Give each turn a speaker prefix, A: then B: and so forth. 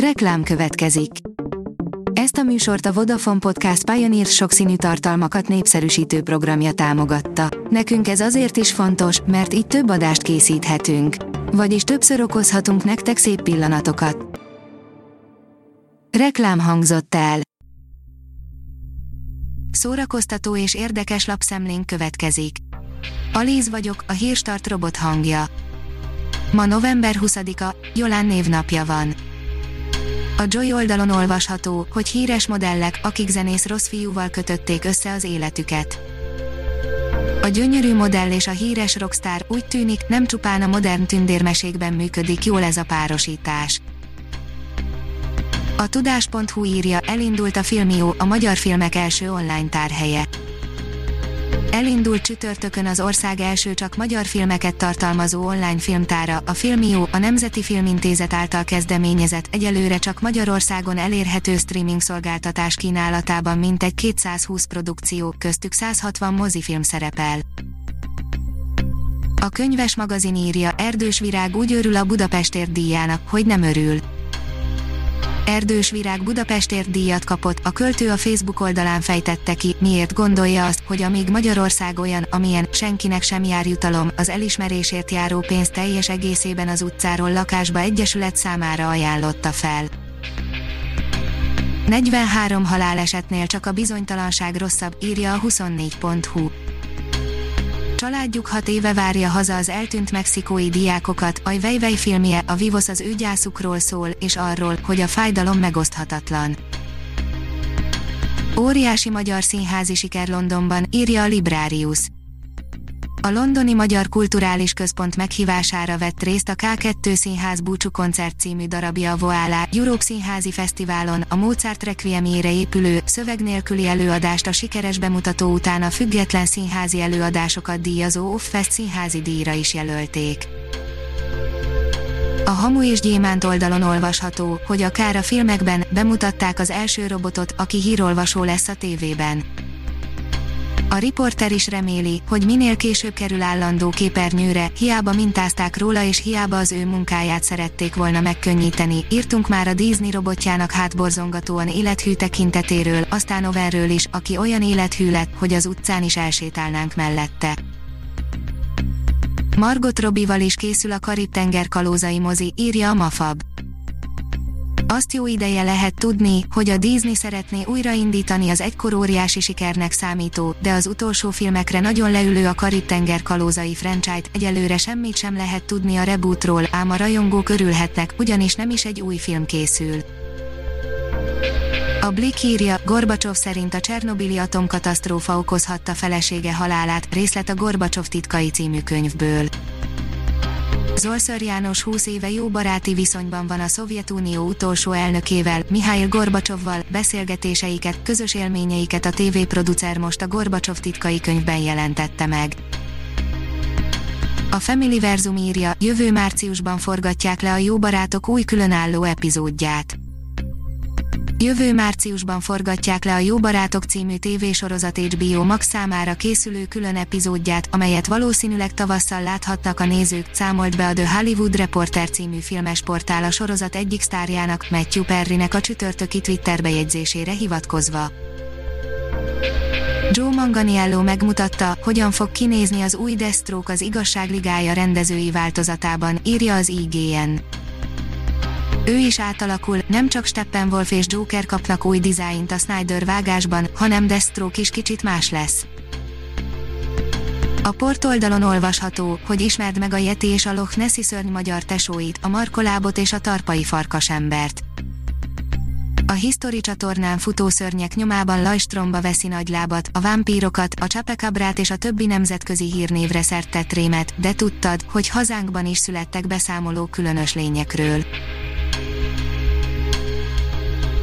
A: Reklám következik. Ezt a műsort a Vodafone Podcast Pioneer sokszínű tartalmakat népszerűsítő programja támogatta. Nekünk ez azért is fontos, mert így több adást készíthetünk. Vagyis többször okozhatunk nektek szép pillanatokat. Reklám hangzott el. Szórakoztató és érdekes lapszemlénk következik. Alíz vagyok, a hírstart robot hangja. Ma november 20-a, Jolán névnapja van. A Joy oldalon olvasható, hogy híres modellek, akik zenész rossz fiúval kötötték össze az életüket. A gyönyörű modell és a híres rockstar úgy tűnik, nem csupán a modern tündérmesékben működik jól ez a párosítás. A tudás.hu írja, elindult a Filmió, a magyar filmek első online tárhelye. Elindult csütörtökön az ország első csak magyar filmeket tartalmazó online filmtára, a Filmió, a Nemzeti Filmintézet által kezdeményezett, egyelőre csak Magyarországon elérhető streaming szolgáltatás kínálatában mintegy 220 produkció, köztük 160 mozifilm szerepel. A könyves magazin írja, Erdős Virág úgy örül a Budapestért díjának, hogy nem örül Erdős Virág Budapestért díjat kapott, a költő a Facebook oldalán fejtette ki, miért gondolja azt, hogy amíg Magyarország olyan, amilyen, senkinek sem jár jutalom, az elismerésért járó pénz teljes egészében az utcáról lakásba egyesület számára ajánlotta fel. 43 halálesetnél csak a bizonytalanság rosszabb, írja a 24.hu. Családjuk hat éve várja haza az eltűnt mexikói diákokat, a Vejvej filmje, a Vivos az ő szól, és arról, hogy a fájdalom megoszthatatlan. Óriási magyar színházi siker Londonban, írja a Librarius. A Londoni Magyar Kulturális Központ meghívására vett részt a K2 Színház Búcsú Koncert című darabja a Voálá Europe Színházi Fesztiválon, a Mozart Requiemére épülő, szöveg nélküli előadást a sikeres bemutató után a független színházi előadásokat díjazó Off-Fest színházi díjra is jelölték. A Hamu és Gyémánt oldalon olvasható, hogy a Kára filmekben bemutatták az első robotot, aki hírolvasó lesz a tévében. A riporter is reméli, hogy minél később kerül állandó képernyőre, hiába mintázták róla és hiába az ő munkáját szerették volna megkönnyíteni. Írtunk már a Disney robotjának hátborzongatóan élethű tekintetéről, aztán Overről is, aki olyan élethű lett, hogy az utcán is elsétálnánk mellette. Margot Robival is készül a Karib-tenger kalózai mozi, írja a Mafab. Azt jó ideje lehet tudni, hogy a Disney szeretné újraindítani az egykor óriási sikernek számító, de az utolsó filmekre nagyon leülő a Karib-tenger kalózai franchise-t, egyelőre semmit sem lehet tudni a rebootról, ám a rajongók örülhetnek, ugyanis nem is egy új film készül. A Blick írja, Gorbacsov szerint a Csernobili atomkatasztrófa okozhatta felesége halálát, részlet a Gorbacsov titkai című könyvből. Zolször János 20 éve jó baráti viszonyban van a Szovjetunió utolsó elnökével, Mihály Gorbacsovval, beszélgetéseiket, közös élményeiket a TV producer most a Gorbacsov titkai könyvben jelentette meg. A Family Verzum írja, jövő márciusban forgatják le a Jó Barátok új különálló epizódját. Jövő márciusban forgatják le a Jó Barátok című tévésorozat HBO Max számára készülő külön epizódját, amelyet valószínűleg tavasszal láthatnak a nézők, számolt be a The Hollywood Reporter című filmes portál a sorozat egyik sztárjának, Matthew Perrynek a csütörtöki Twitter bejegyzésére hivatkozva. Joe Manganiello megmutatta, hogyan fog kinézni az új Deathstroke az igazságligája rendezői változatában, írja az IGN. Ő is átalakul, nem csak Steppenwolf és Joker kapnak új dizájnt a Snyder vágásban, hanem Deathstroke is kicsit más lesz. A portoldalon olvasható, hogy ismerd meg a Yeti és a Loch Nessi szörny magyar tesóit, a Markolábot és a Tarpai farkasembert. A History csatornán futószörnyek nyomában Lajstromba veszi nagylábat, a vámpírokat, a Csapekabrát és a többi nemzetközi hírnévre szertett rémet, de tudtad, hogy hazánkban is születtek beszámoló különös lényekről.